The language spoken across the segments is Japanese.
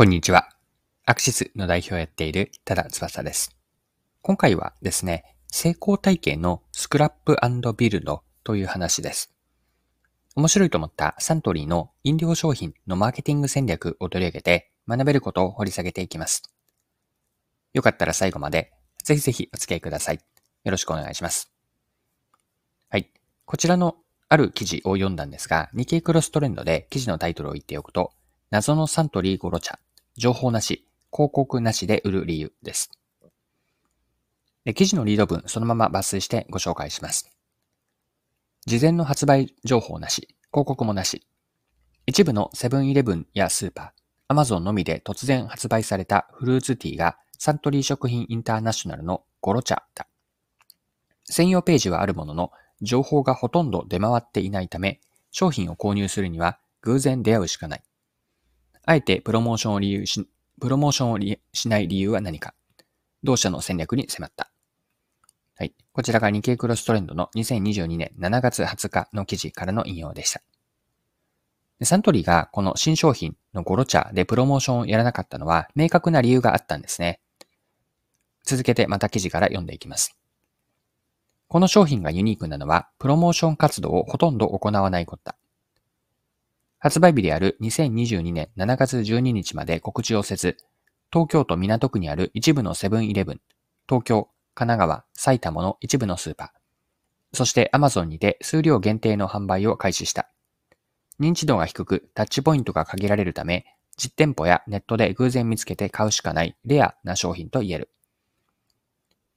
こんにちは。アクシスの代表をやっている多田翼です。今回はですね、成功体験のスクラップビルドという話です。面白いと思ったサントリーの飲料商品のマーケティング戦略を取り上げて学べることを掘り下げていきます。よかったら最後までぜひぜひお付き合いください。よろしくお願いします。はい。こちらのある記事を読んだんですが、日経クロストレンドで記事のタイトルを言っておくと、謎のサントリーゴロ茶、情報なし、広告なしで売る理由です。で記事のリード文、そのまま抜粋してご紹介します。事前の発売情報なし、広告もなし。一部のセブンイレブンやスーパー、アマゾンのみで突然発売されたフルーツティーがサントリー食品インターナショナルのゴロ茶だ。専用ページはあるものの、情報がほとんど出回っていないため、商品を購入するには偶然出会うしかない。あえてプロモーションを理由し、プロモーションをしない理由は何か。同社の戦略に迫った。はい。こちらが日経クロストレンドの2022年7月20日の記事からの引用でした。サントリーがこの新商品のゴロ茶でプロモーションをやらなかったのは明確な理由があったんですね。続けてまた記事から読んでいきます。この商品がユニークなのは、プロモーション活動をほとんど行わないことだ。発売日である2022年7月12日まで告知をせず、東京都港区にある一部のセブンイレブン、東京、神奈川、埼玉の一部のスーパー、そしてアマゾンにて数量限定の販売を開始した。認知度が低くタッチポイントが限られるため、実店舗やネットで偶然見つけて買うしかないレアな商品と言える。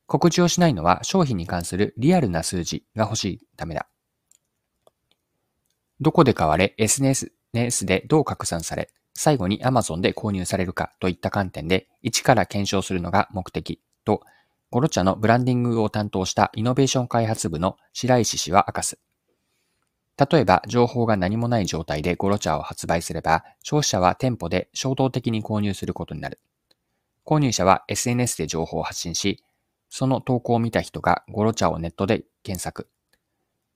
告知をしないのは商品に関するリアルな数字が欲しいためだ。どこで買われ、SNS でどう拡散され、最後に Amazon で購入されるかといった観点で一から検証するのが目的と、ゴロ茶のブランディングを担当したイノベーション開発部の白石氏は明かす。例えば、情報が何もない状態でゴロ茶を発売すれば、消費者は店舗で衝動的に購入することになる。購入者は SNS で情報を発信し、その投稿を見た人がゴロ茶をネットで検索。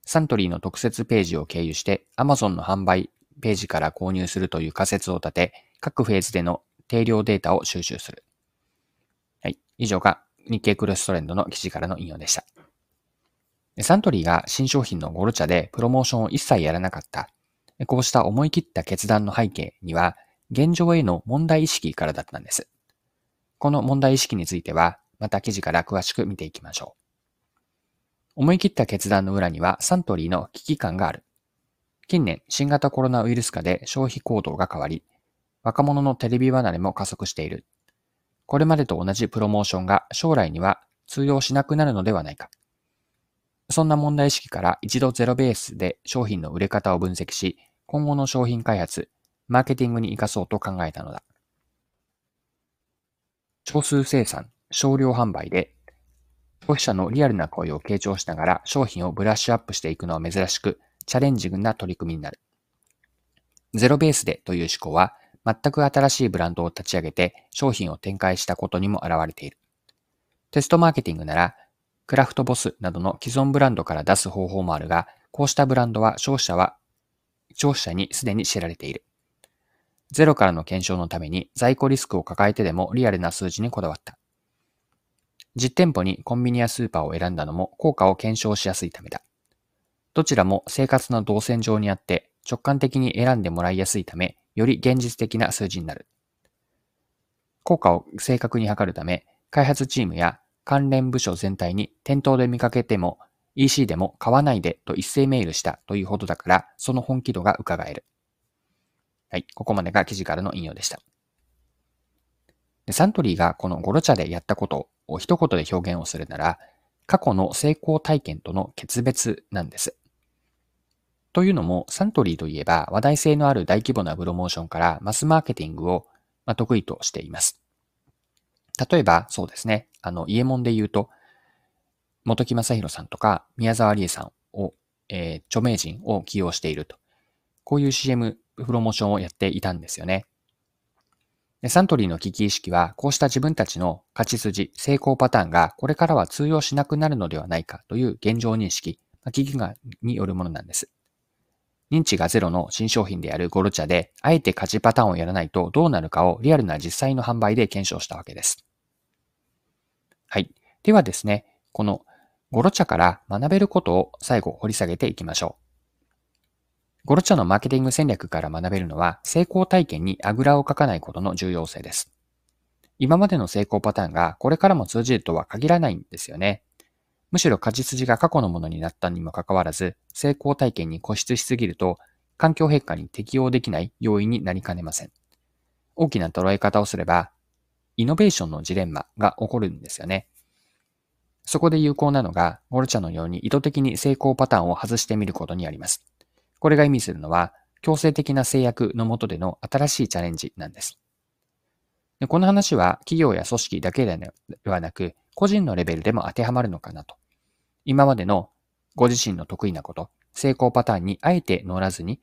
サントリーの特設ページを経由して Amazon の販売ページから購入するという仮説を立て、各フェーズでの定量データを収集する。はい。以上が日経クロストレンドの記事からの引用でした。サントリーが新商品のゴロ茶でプロモーションを一切やらなかった。こうした思い切った決断の背景には、現状への問題意識からだったんです。この問題意識については、また記事から詳しく見ていきましょう。思い切った決断の裏にはサントリーの危機感がある。近年、新型コロナウイルス化で消費行動が変わり、若者のテレビ離れも加速している。これまでと同じプロモーションが将来には通用しなくなるのではないか。そんな問題意識から一度ゼロベースで商品の売れ方を分析し、今後の商品開発、マーケティングに活かそうと考えたのだ。少数生産、少量販売で、消費者のリアルな声を傾聴しながら商品をブラッシュアップしていくのは珍しく、チャレンジングな取り組みになる。ゼロベースでという思考は、全く新しいブランドを立ち上げて商品を展開したことにも現れている。テストマーケティングなら、クラフトボスなどの既存ブランドから出す方法もあるが、こうしたブランドは消費者は、消費者にすでに知られている。ゼロからの検証のために在庫リスクを抱えてでもリアルな数字にこだわった。実店舗にコンビニやスーパーを選んだのも効果を検証しやすいためだ。どちらも生活の動線上にあって直感的に選んでもらいやすいため、より現実的な数字になる。効果を正確に測るため、開発チームや関連部署全体に店頭で見かけても EC でも買わないでと一斉メールしたというほどだから、その本気度が伺える。はい、ここまでが記事からの引用でした。サントリーがこのゴロ茶でやったことを一言で表現をするなら、過去の成功体験との決別なんです。というのも、サントリーといえば話題性のある大規模なプロモーションからマスマーケティングを得意としています。例えば、そうですね、あの、イエモンで言うと、元木正宏さんとか宮沢りえさんを、えー、著名人を起用していると。こういう CM プロモーションをやっていたんですよね。サントリーの危機意識は、こうした自分たちの勝ち筋、成功パターンがこれからは通用しなくなるのではないかという現状認識、危機感によるものなんです。認知がゼロの新商品であるゴルチャで、あえて勝ちパターンをやらないとどうなるかをリアルな実際の販売で検証したわけです。はい。ではですね、このゴロチャから学べることを最後掘り下げていきましょう。ゴロチャのマーケティング戦略から学べるのは、成功体験にあぐらをかかないことの重要性です。今までの成功パターンがこれからも通じるとは限らないんですよね。むしろ勝ち筋が過去のものになったにもかかわらず、成功体験に固執しすぎると、環境変化に適応できない要因になりかねません。大きな捉え方をすれば、イノベーションのジレンマが起こるんですよね。そこで有効なのが、ゴルチャのように意図的に成功パターンを外してみることにあります。これが意味するのは、強制的な制約の下での新しいチャレンジなんです。でこの話は企業や組織だけではなく、個人のレベルでも当てはまるのかなと。今までのご自身の得意なこと、成功パターンにあえて乗らずに、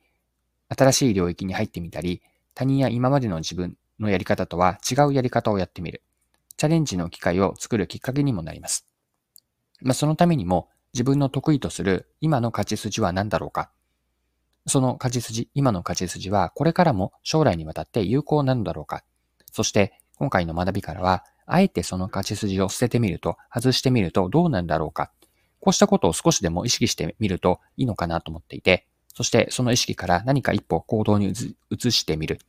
新しい領域に入ってみたり、他人や今までの自分のやり方とは違うやり方をやってみる。チャレンジの機会を作るきっかけにもなります。まあ、そのためにも自分の得意とする今の勝ち筋は何だろうか。その勝ち筋、今の勝ち筋はこれからも将来にわたって有効なのだろうか。そして今回の学びからはあえてその勝ち筋を捨ててみると、外してみるとどうなんだろうか。こうしたことを少しでも意識してみるといいのかなと思っていて、そしてその意識から何か一歩行動に移してみる。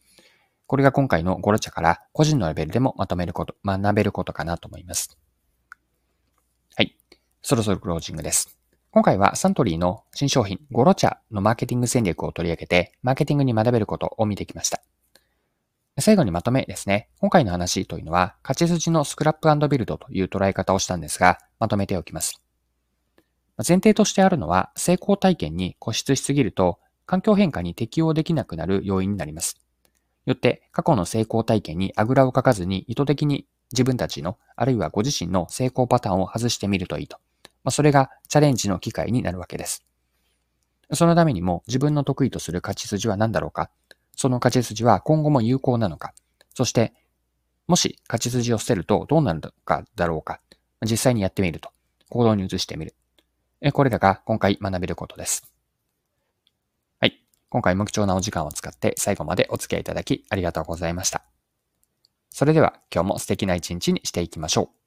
これが今回のゴロチャから個人のレベルでもまとめること、学べることかなと思います。はい。そろそろクロージングです。今回はサントリーの新商品ゴロチャのマーケティング戦略を取り上げて、マーケティングに学べることを見てきました。最後にまとめですね。今回の話というのは、勝ち筋のスクラップビルドという捉え方をしたんですが、まとめておきます。前提としてあるのは、成功体験に固執しすぎると、環境変化に適応できなくなる要因になります。よって、過去の成功体験にあぐらをかかずに意図的に自分たちの、あるいはご自身の成功パターンを外してみるといいと。まあ、それがチャレンジの機会になるわけです。そのためにも自分の得意とする勝ち筋は何だろうか？その勝ち筋は今後も有効なのか、そして、もし勝ち筋を捨てるとどうなるかだろうか、実際にやってみると、行動に移してみる。これらが今回学べることです。はい。今回も貴重なお時間を使って最後までお付き合いいただきありがとうございました。それでは今日も素敵な一日にしていきましょう。